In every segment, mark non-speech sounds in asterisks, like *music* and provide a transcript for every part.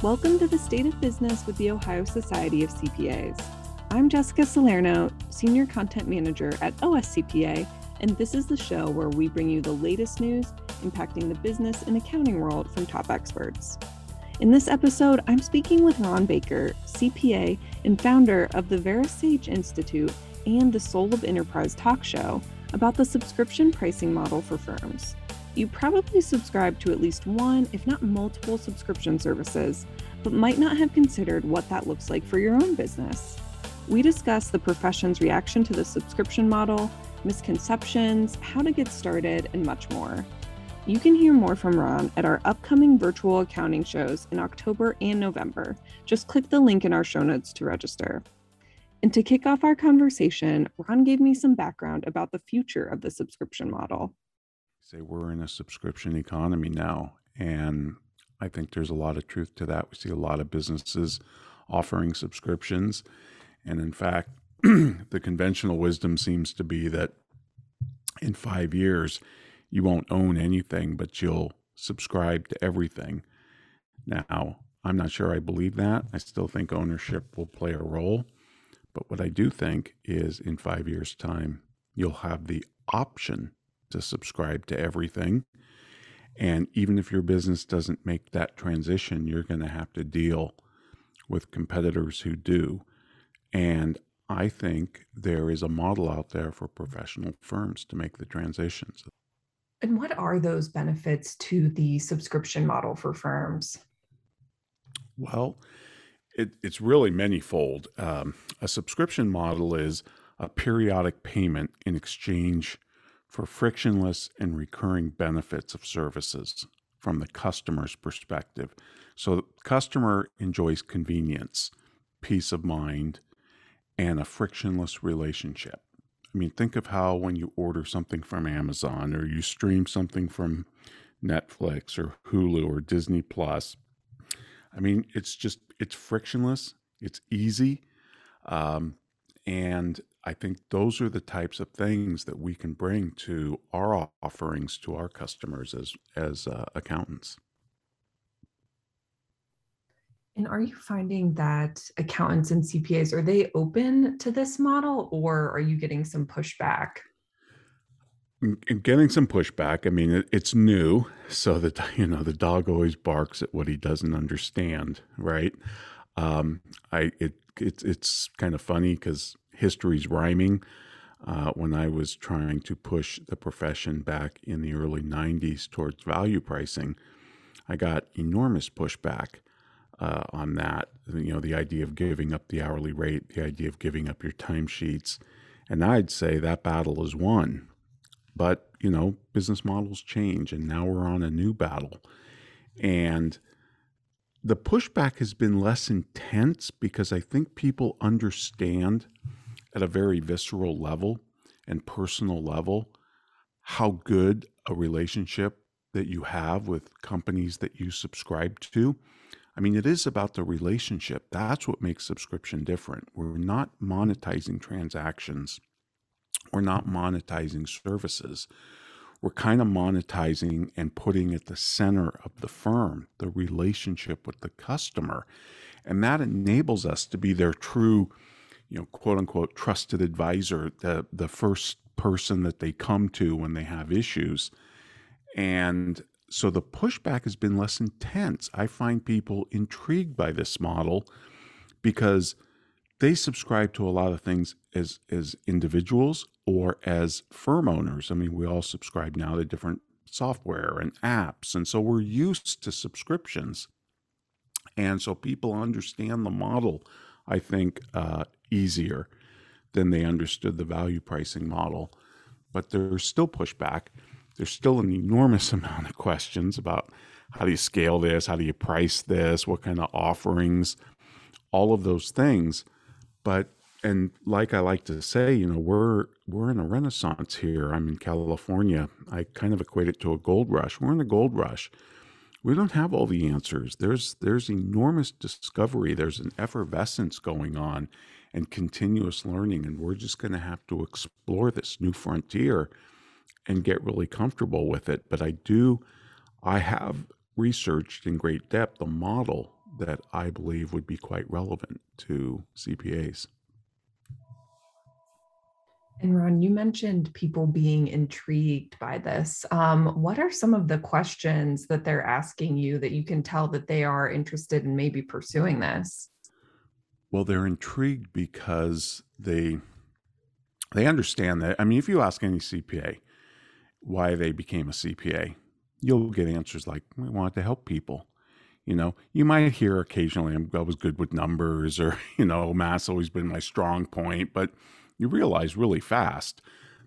Welcome to the State of Business with the Ohio Society of CPAs. I'm Jessica Salerno, Senior Content Manager at OSCPA, and this is the show where we bring you the latest news impacting the business and accounting world from top experts. In this episode, I'm speaking with Ron Baker, CPA and founder of the VeraSage Institute and the Soul of Enterprise talk show, about the subscription pricing model for firms. You probably subscribe to at least one, if not multiple, subscription services, but might not have considered what that looks like for your own business. We discuss the profession's reaction to the subscription model, misconceptions, how to get started, and much more. You can hear more from Ron at our upcoming virtual accounting shows in October and November. Just click the link in our show notes to register. And to kick off our conversation, Ron gave me some background about the future of the subscription model. Say we're in a subscription economy now, and I think there's a lot of truth to that. We see a lot of businesses offering subscriptions, and in fact, *clears throat* the conventional wisdom seems to be that in five years, you won't own anything, but you'll subscribe to everything. Now, I'm not sure I believe that. I still think ownership will play a role. But what I do think is in five years' time, you'll have the option to subscribe to everything. And even if your business doesn't make that transition, you're going to have to deal with competitors who do. And I think there is a model out there for professional firms to make the transitions. And what are those benefits to the subscription model for firms? Well, it, it's really manyfold. Um, a subscription model is a periodic payment in exchange for frictionless and recurring benefits of services from the customer's perspective. So the customer enjoys convenience, peace of mind, and a frictionless relationship. I mean, think of how when you order something from Amazon or you stream something from Netflix or Hulu or Disney Plus. I mean, it's just it's frictionless, it's easy, um, and I think those are the types of things that we can bring to our offerings to our customers as as uh, accountants. And are you finding that accountants and CPAs are they open to this model, or are you getting some pushback? Getting some pushback. I mean, it's new, so that *laughs* you know the dog always barks at what he doesn't understand, right? Um, I it, it it's kind of funny because history's rhyming. Uh, when I was trying to push the profession back in the early 90s towards value pricing, I got enormous pushback uh, on that. You know, the idea of giving up the hourly rate, the idea of giving up your timesheets. And I'd say that battle is won. But, you know, business models change, and now we're on a new battle. And the pushback has been less intense because I think people understand at a very visceral level and personal level how good a relationship that you have with companies that you subscribe to. I mean, it is about the relationship. That's what makes subscription different. We're not monetizing transactions, we're not monetizing services. We're kind of monetizing and putting at the center of the firm the relationship with the customer. And that enables us to be their true you know, quote unquote trusted advisor, the the first person that they come to when they have issues. And so the pushback has been less intense. I find people intrigued by this model because they subscribe to a lot of things as as individuals or as firm owners. I mean, we all subscribe now to different software and apps, and so we're used to subscriptions. And so people understand the model, I think, uh, easier than they understood the value pricing model. But there's still pushback. There's still an enormous *laughs* amount of questions about how do you scale this? How do you price this? What kind of offerings? All of those things. But and like I like to say, you know, we're we're in a renaissance here. I'm in California. I kind of equate it to a gold rush. We're in a gold rush. We don't have all the answers. There's there's enormous discovery. There's an effervescence going on and continuous learning. And we're just going to have to explore this new frontier and get really comfortable with it. But I do, I have researched in great depth the model that I believe would be quite relevant to CPAs. And Ron, you mentioned people being intrigued by this. Um, what are some of the questions that they're asking you that you can tell that they are interested in maybe pursuing this? Well, they're intrigued because they they understand that. I mean, if you ask any CPA why they became a CPA, you'll get answers like, "We want to help people." You know, you might hear occasionally, "I was good with numbers," or *laughs* you know, math's always been my strong point, but you realize really fast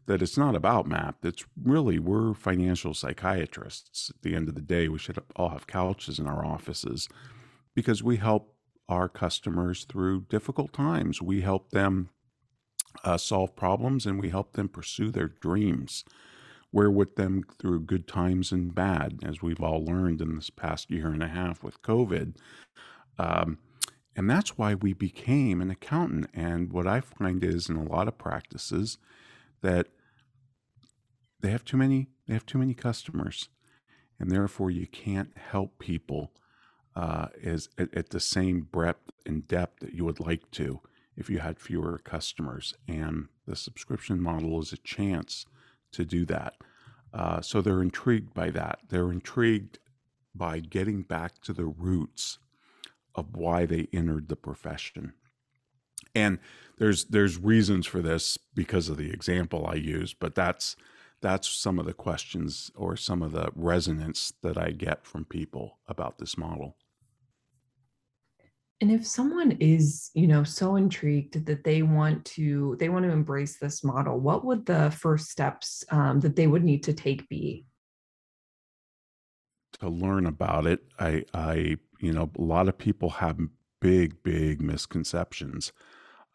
that it's not about math. It's really, we're financial psychiatrists. At the end of the day, we should all have couches in our offices because we help our customers through difficult times. We help them uh, solve problems and we help them pursue their dreams. We're with them through good times and bad, as we've all learned in this past year and a half with COVID. Um, and that's why we became an accountant. And what I find is in a lot of practices that they have too many they have too many customers, and therefore you can't help people uh, as at, at the same breadth and depth that you would like to if you had fewer customers. And the subscription model is a chance to do that. Uh, so they're intrigued by that. They're intrigued by getting back to the roots of why they entered the profession. And there's there's reasons for this because of the example I used, but that's that's some of the questions or some of the resonance that I get from people about this model. And if someone is, you know, so intrigued that they want to they want to embrace this model, what would the first steps um, that they would need to take be? To learn about it, I I you know, a lot of people have big, big misconceptions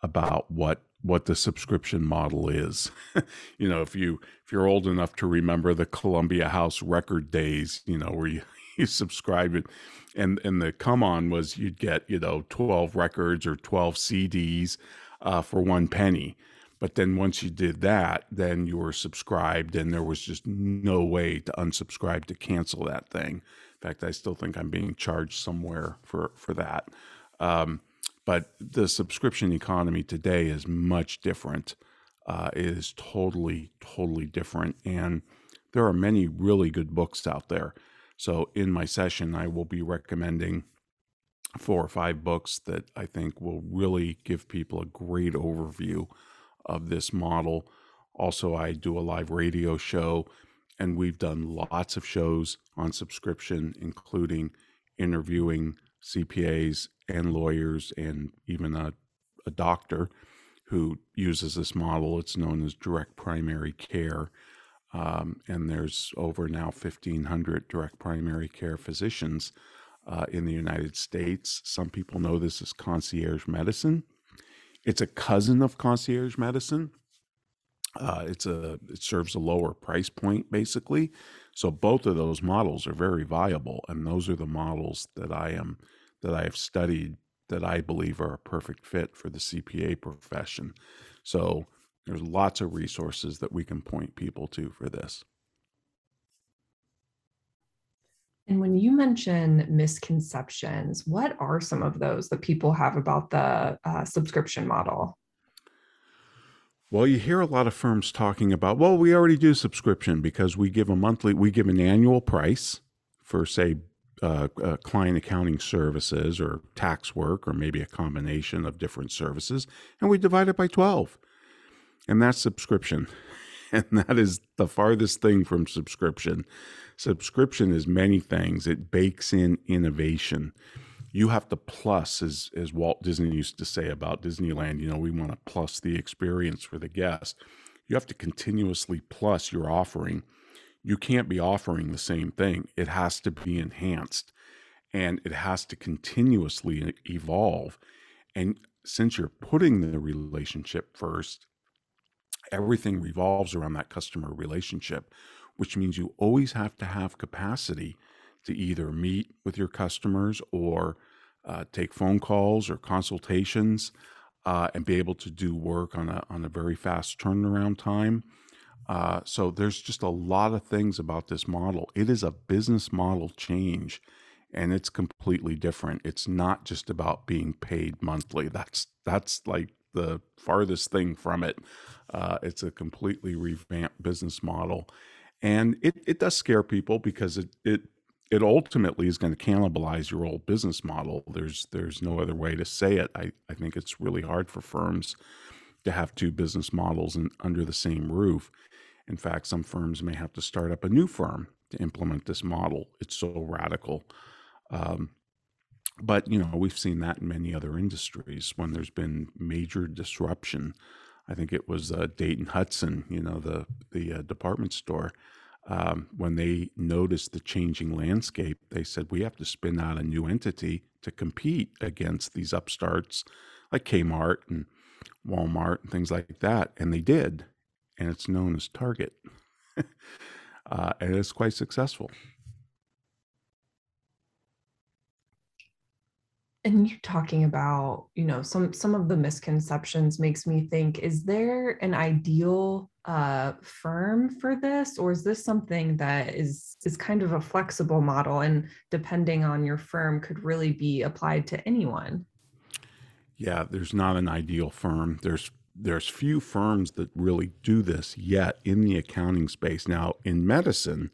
about what what the subscription model is. *laughs* you know, if you if you're old enough to remember the Columbia House record days, you know, where you you subscribe it and and the come on was you'd get, you know, 12 records or 12 CDs uh, for one penny. But then once you did that, then you were subscribed and there was just no way to unsubscribe to cancel that thing. In fact, I still think I'm being charged somewhere for for that. Um, but the subscription economy today is much different. Uh, it is totally, totally different, and there are many really good books out there. So in my session, I will be recommending four or five books that I think will really give people a great overview of this model. Also, I do a live radio show and we've done lots of shows on subscription, including interviewing CPAs and lawyers and even a, a doctor who uses this model. It's known as direct primary care. Um, and there's over now 1,500 direct primary care physicians uh, in the United States. Some people know this as concierge medicine. It's a cousin of concierge medicine. Uh, it's a it serves a lower price point basically. So both of those models are very viable, and those are the models that I am that I have studied that I believe are a perfect fit for the CPA profession. So there's lots of resources that we can point people to for this. And when you mention misconceptions, what are some of those that people have about the uh, subscription model? Well, you hear a lot of firms talking about, well, we already do subscription because we give a monthly, we give an annual price for, say, uh, uh, client accounting services or tax work, or maybe a combination of different services, and we divide it by 12. And that's subscription. *laughs* And that is the farthest thing from subscription. Subscription is many things, it bakes in innovation you have to plus as as Walt Disney used to say about Disneyland, you know, we want to plus the experience for the guest. You have to continuously plus your offering. You can't be offering the same thing. It has to be enhanced and it has to continuously evolve. And since you're putting the relationship first, everything revolves around that customer relationship, which means you always have to have capacity to either meet with your customers or uh, take phone calls or consultations uh, and be able to do work on a, on a very fast turnaround time. Uh, so there's just a lot of things about this model. It is a business model change and it's completely different. It's not just about being paid monthly. That's that's like the farthest thing from it. Uh, it's a completely revamped business model, and it it does scare people because it it it ultimately is going to cannibalize your old business model. There's there's no other way to say it. I, I think it's really hard for firms to have two business models in, under the same roof. In fact, some firms may have to start up a new firm to implement this model. It's so radical. Um, but you know we've seen that in many other industries when there's been major disruption. I think it was uh, Dayton Hudson, you know, the the uh, department store um, when they noticed the changing landscape, they said, we have to spin out a new entity to compete against these upstarts like Kmart and Walmart and things like that. And they did. And it's known as Target. *laughs* uh, and it's quite successful. And you talking about you know some some of the misconceptions makes me think is there an ideal uh, firm for this? Or is this something that is is kind of a flexible model and depending on your firm could really be applied to anyone? Yeah there's not an ideal firm. There's there's few firms that really do this yet in the accounting space. Now in medicine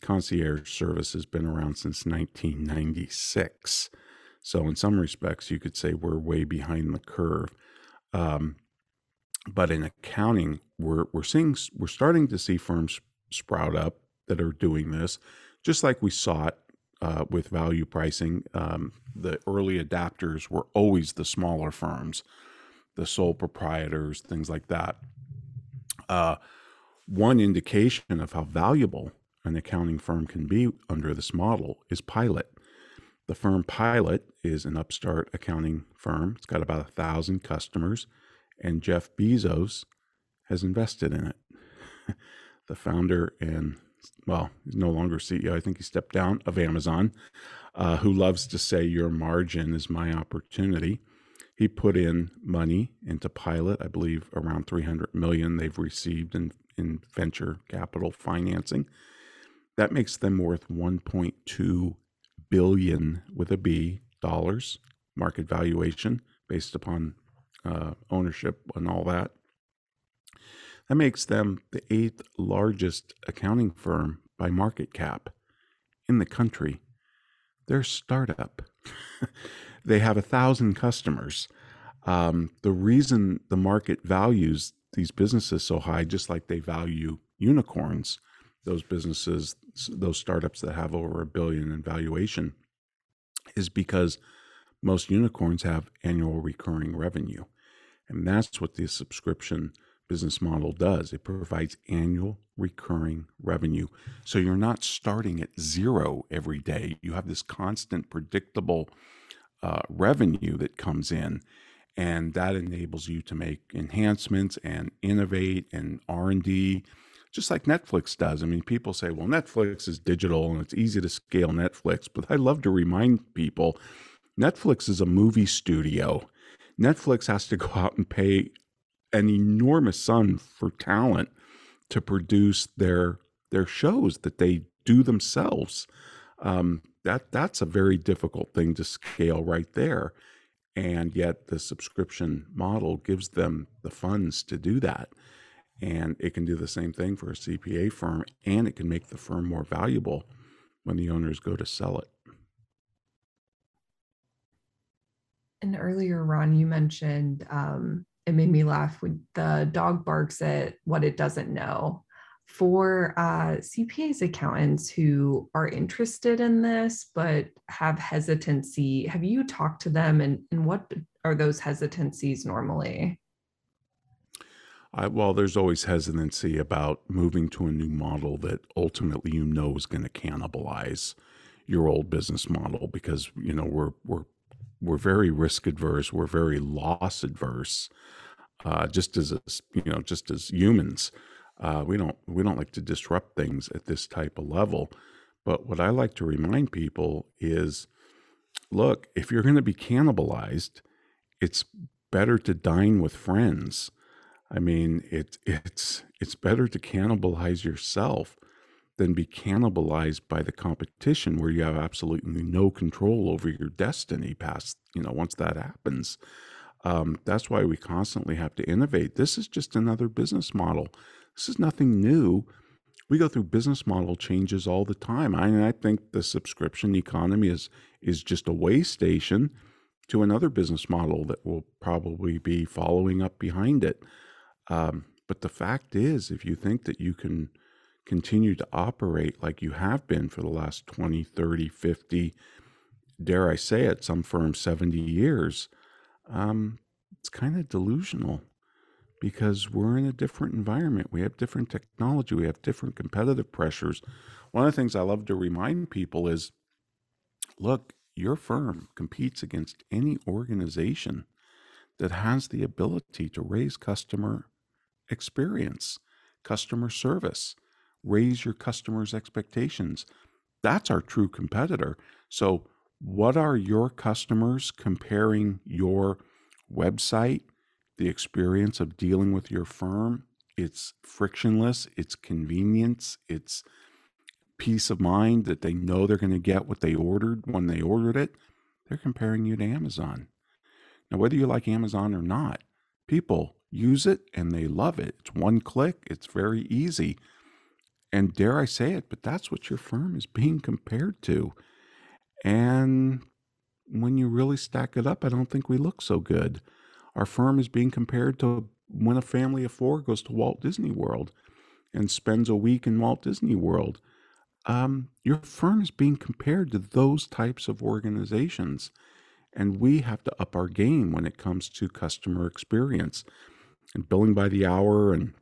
concierge service has been around since 1996 so, in some respects, you could say we're way behind the curve. Um, but in accounting, we're we're seeing we're starting to see firms sprout up that are doing this, just like we saw it uh, with value pricing. Um, the early adapters were always the smaller firms, the sole proprietors, things like that. Uh, one indication of how valuable an accounting firm can be under this model is Pilot. The firm Pilot is an upstart accounting firm. It's got about a thousand customers, and Jeff Bezos has invested in it. *laughs* the founder and well, he's no longer CEO. I think he stepped down of Amazon, uh, who loves to say your margin is my opportunity. He put in money into Pilot, I believe around 300 million they've received in, in venture capital financing. That makes them worth 1.2 billion with a B dollars market valuation based upon uh, ownership and all that. That makes them the eighth largest accounting firm by market cap in the country. They're startup. *laughs* they have a thousand customers. Um, the reason the market values these businesses so high, just like they value unicorns, those businesses, those startups that have over a billion in valuation, is because most unicorns have annual recurring revenue. And that's what the subscription business model does. It provides annual recurring revenue. So you're not starting at zero every day. You have this constant, predictable uh, revenue that comes in, and that enables you to make enhancements and innovate and R and D just like Netflix does. I mean, people say, well, Netflix is digital and it's easy to scale Netflix, but I love to remind people Netflix is a movie studio. Netflix has to go out and pay an enormous sum for talent to produce their their shows that they do themselves. Um, that that's a very difficult thing to scale right there, and yet the subscription model gives them the funds to do that. And it can do the same thing for a CPA firm, and it can make the firm more valuable when the owners go to sell it. And earlier, Ron, you mentioned um, it made me laugh when the dog barks at what it doesn't know. For uh, CPAs accountants who are interested in this but have hesitancy, have you talked to them and, and what are those hesitancies normally? I, well, there's always hesitancy about moving to a new model that ultimately you know is going to cannibalize your old business model because you know we're we're we're very risk adverse, we're very loss adverse, uh, just as you know, just as humans. Uh, we don't we don't like to disrupt things at this type of level. But what I like to remind people is, look, if you're going to be cannibalized, it's better to dine with friends I mean, it, it's it's better to cannibalize yourself than be cannibalized by the competition where you have absolutely no control over your destiny past, you know, once that happens. Um, that's why we constantly have to innovate. This is just another business model. This is nothing new. We go through business model changes all the time. I, I think the subscription economy is is just a way station to another business model that will probably be following up behind it. Um, but the fact is, if you think that you can continue to operate like you have been for the last 20, 30, 50, dare I say it, some firms 70 years, um, it's kind of delusional because we're in a different environment. We have different technology, we have different competitive pressures. One of the things I love to remind people is look, your firm competes against any organization that has the ability to raise customer experience, customer service, raise your customers' expectations. That's our true competitor. So, what are your customers comparing your website, the experience of dealing with your firm? It's frictionless, it's convenience, it's peace of mind that they know they're going to get what they ordered when they ordered it. They're comparing you to Amazon. Now, whether you like Amazon or not, people use it and they love it. It's one click, it's very easy. And dare I say it, but that's what your firm is being compared to. And when you really stack it up, I don't think we look so good. Our firm is being compared to when a family of four goes to Walt Disney World and spends a week in Walt Disney World. Um, your firm is being compared to those types of organizations. And we have to up our game when it comes to customer experience and billing by the hour and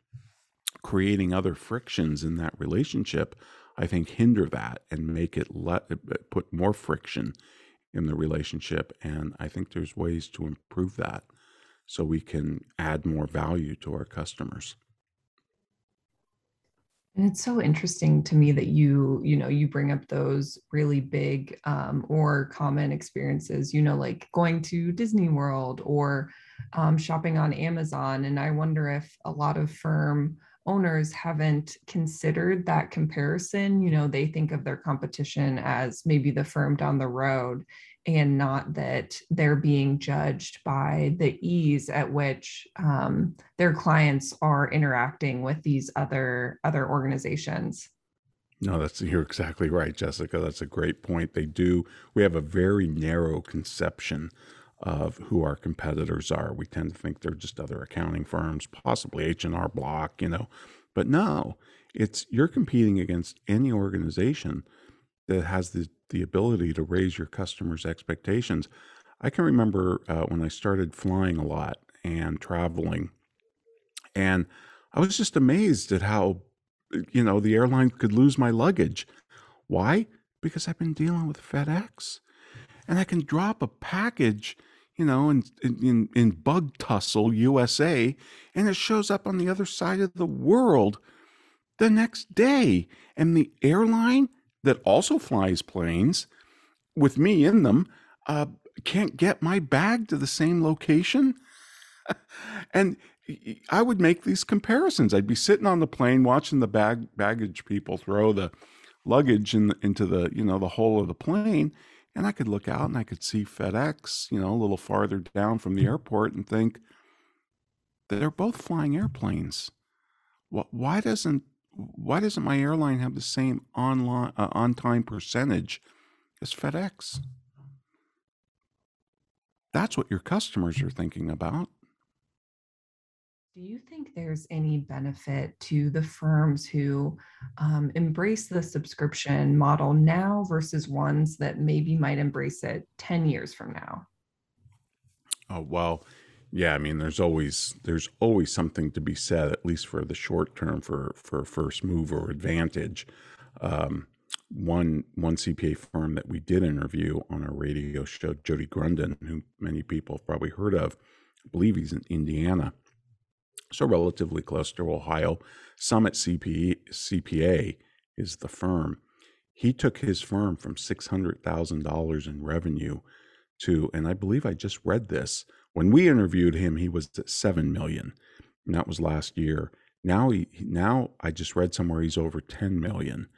creating other frictions in that relationship, I think hinder that and make it let uh, put more friction in the relationship. And I think there's ways to improve that so we can add more value to our customers. And it's so interesting to me that you, you know, you bring up those really big um, or common experiences, you know, like going to Disney World or um, shopping on Amazon. And I wonder if a lot of firm owners haven't considered that comparison. You know, they think of their competition as maybe the firm down the road and not that they're being judged by the ease at which um, their clients are interacting with these other other organizations. No, that's you're exactly right, Jessica. That's a great point. They do. We have a very narrow conception of who our competitors are. We tend to think they're just other accounting firms, possibly H&R Block, you know. But no, it's you're competing against any organization that has the, the ability to raise your customers' expectations. I can remember uh, when I started flying a lot and traveling, and I was just amazed at how, you know, the airline could lose my luggage. Why? Because I've been dealing with FedEx. And I can drop a package you know, in, in, in Bug Tussle, USA, and it shows up on the other side of the world the next day. And the airline that also flies planes with me in them uh, can't get my bag to the same location. *laughs* and I would make these comparisons. I'd be sitting on the plane watching the bag baggage people throw the luggage in, into the you know the hole of the plane, and I could look out and I could see FedEx, you know, a little farther down from the mm-hmm. airport and think they're both flying airplanes. Why doesn't why doesn't my airline have the same online uh, on time percentage as FedEx? That's what your customers are thinking about. Do you think there's any benefit to the firms who um, embrace the subscription model now versus ones that maybe might embrace it 10 years from now? Oh, well, yeah, I mean, there's always there's always something to be said, at least for the short term, for for first move or advantage. Um, one one CPA firm that we did interview on our radio show, Jody Grunden, who many people have probably heard of, I believe he's in Indiana so relatively close to Ohio. Summit CPA, CPA is the firm. He took his firm from $600,000 in revenue to, and I believe I just read this. When we interviewed him, he was at 7 million. And that was last year. Now he now I just read somewhere he's over 10 million.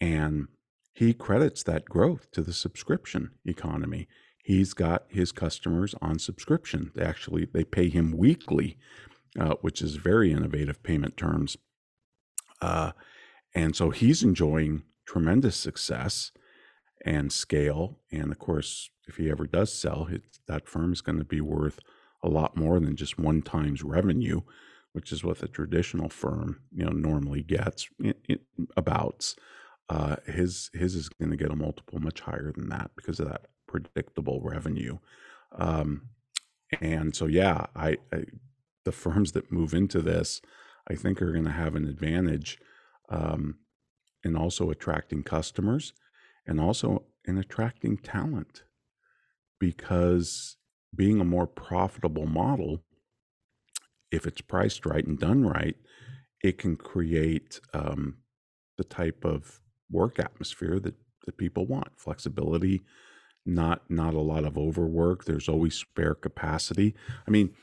And he credits that growth to the subscription economy. He's got his customers on subscription. They actually they pay him weekly, uh, which is very innovative payment terms. Uh, and so he's enjoying tremendous success and scale. And of course, if he ever does sell, it, that firm is going to be worth a lot more than just one times revenue, which is what the traditional firm you know normally gets in, in, about. Uh, his his is going to get a multiple much higher than that because of that predictable revenue. Um, and so, yeah, I, I, the firms that move into this, I think, are going to have an advantage um, in also attracting customers and also in attracting talent because being a more profitable model, if it's priced right and done right, it can create um, the type of work atmosphere that, that people want flexibility, not not a lot of overwork. There's always spare capacity. I mean,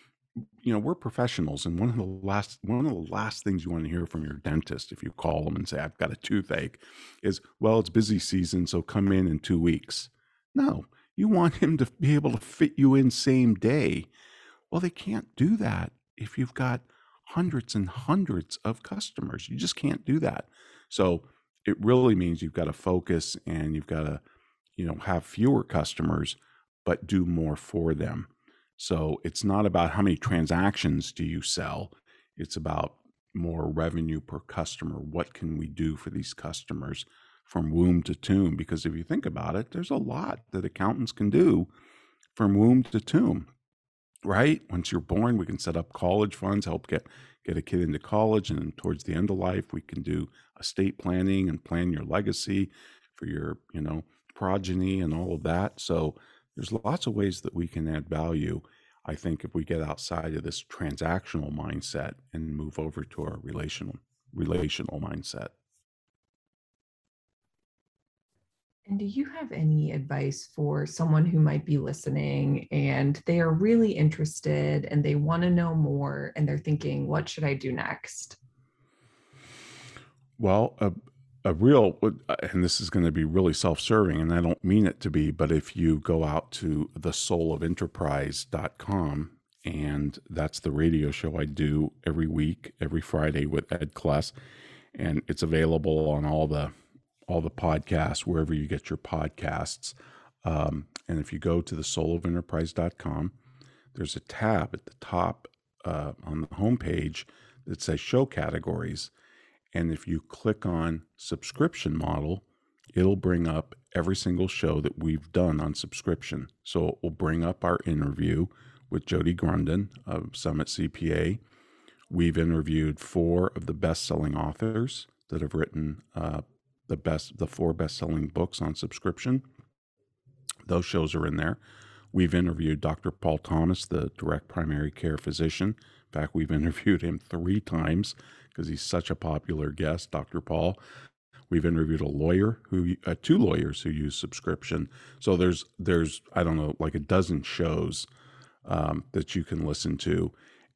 you know, we're professionals, and one of the last one of the last things you want to hear from your dentist if you call them and say, "I've got a toothache," is, "Well, it's busy season, so come in in two weeks." No, you want him to be able to fit you in same day. Well, they can't do that if you've got hundreds and hundreds of customers. You just can't do that. So it really means you've got to focus and you've got to, you know, have fewer customers, but do more for them. So it's not about how many transactions do you sell. It's about more revenue per customer. What can we do for these customers? from womb to tomb. Because if you think about it, there's a lot that accountants can do from womb to tomb, right? Once you're born, we can set up college funds, help get get a kid into college, and towards the end of life, we can do estate planning and plan your legacy for your, you know, progeny and all of that. So there's lots of ways that we can add value. I think if we get outside of this transactional mindset and move over to our relational relational mindset. And do you have any advice for someone who might be listening and they are really interested and they want to know more and they're thinking, what should I do next? Well, a, a real, uh, and this is going to be really self serving, and I don't mean it to be, but if you go out to the soulofenterprise.com, and that's the radio show I do every week, every Friday with Ed Kless, and it's available on all the all the podcasts wherever you get your podcasts. Um, and if you go to the soulofenterprise.com, there's a tab at the top uh, on the homepage that says show categories. And if you click on subscription model, it'll bring up every single show that we've done on subscription. So it will bring up our interview with Jody Grunden of Summit CPA. We've interviewed four of the best selling authors that have written uh, the best the four best selling books on subscription. Those shows are in there. We've interviewed Dr. Paul Thomas, the direct primary care physician. In fact, we've *laughs* interviewed him three times because he's such a popular guest, Dr. Paul. We've interviewed a lawyer who, uh, two lawyers who use subscription. So there's, there's, I don't know, like a dozen shows um, that you can listen to.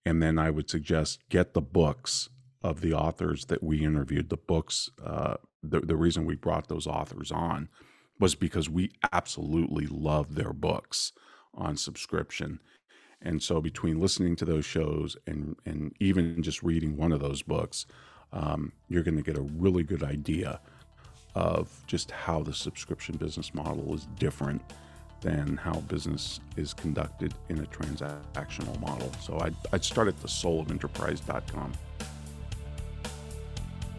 And then I would suggest get the books of the authors that we interviewed. The books uh, the, the reason we brought those authors on was because we absolutely love their books on subscription. And so between listening to those shows and, and even just reading one of those books, um, you're going to get a really good idea of just how the subscription business model is different than how business is conducted in a transactional model. So I'd, I'd start at the soulofenterprise.com.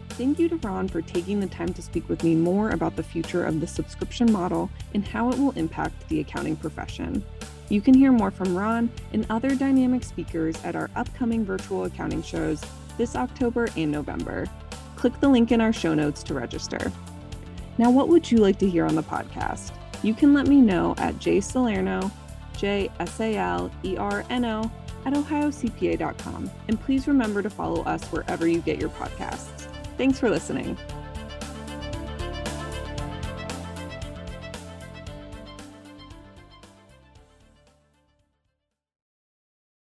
Thank you to Ron for taking the time to speak with me more about the future of the subscription model and how it will impact the accounting profession. You can hear more from Ron and other dynamic speakers at our upcoming virtual accounting shows this October and November. Click the link in our show notes to register. Now, what would you like to hear on the podcast? You can let me know at jsalerno, J S A L E R N O, at ohiocpa.com. And please remember to follow us wherever you get your podcasts. Thanks for listening.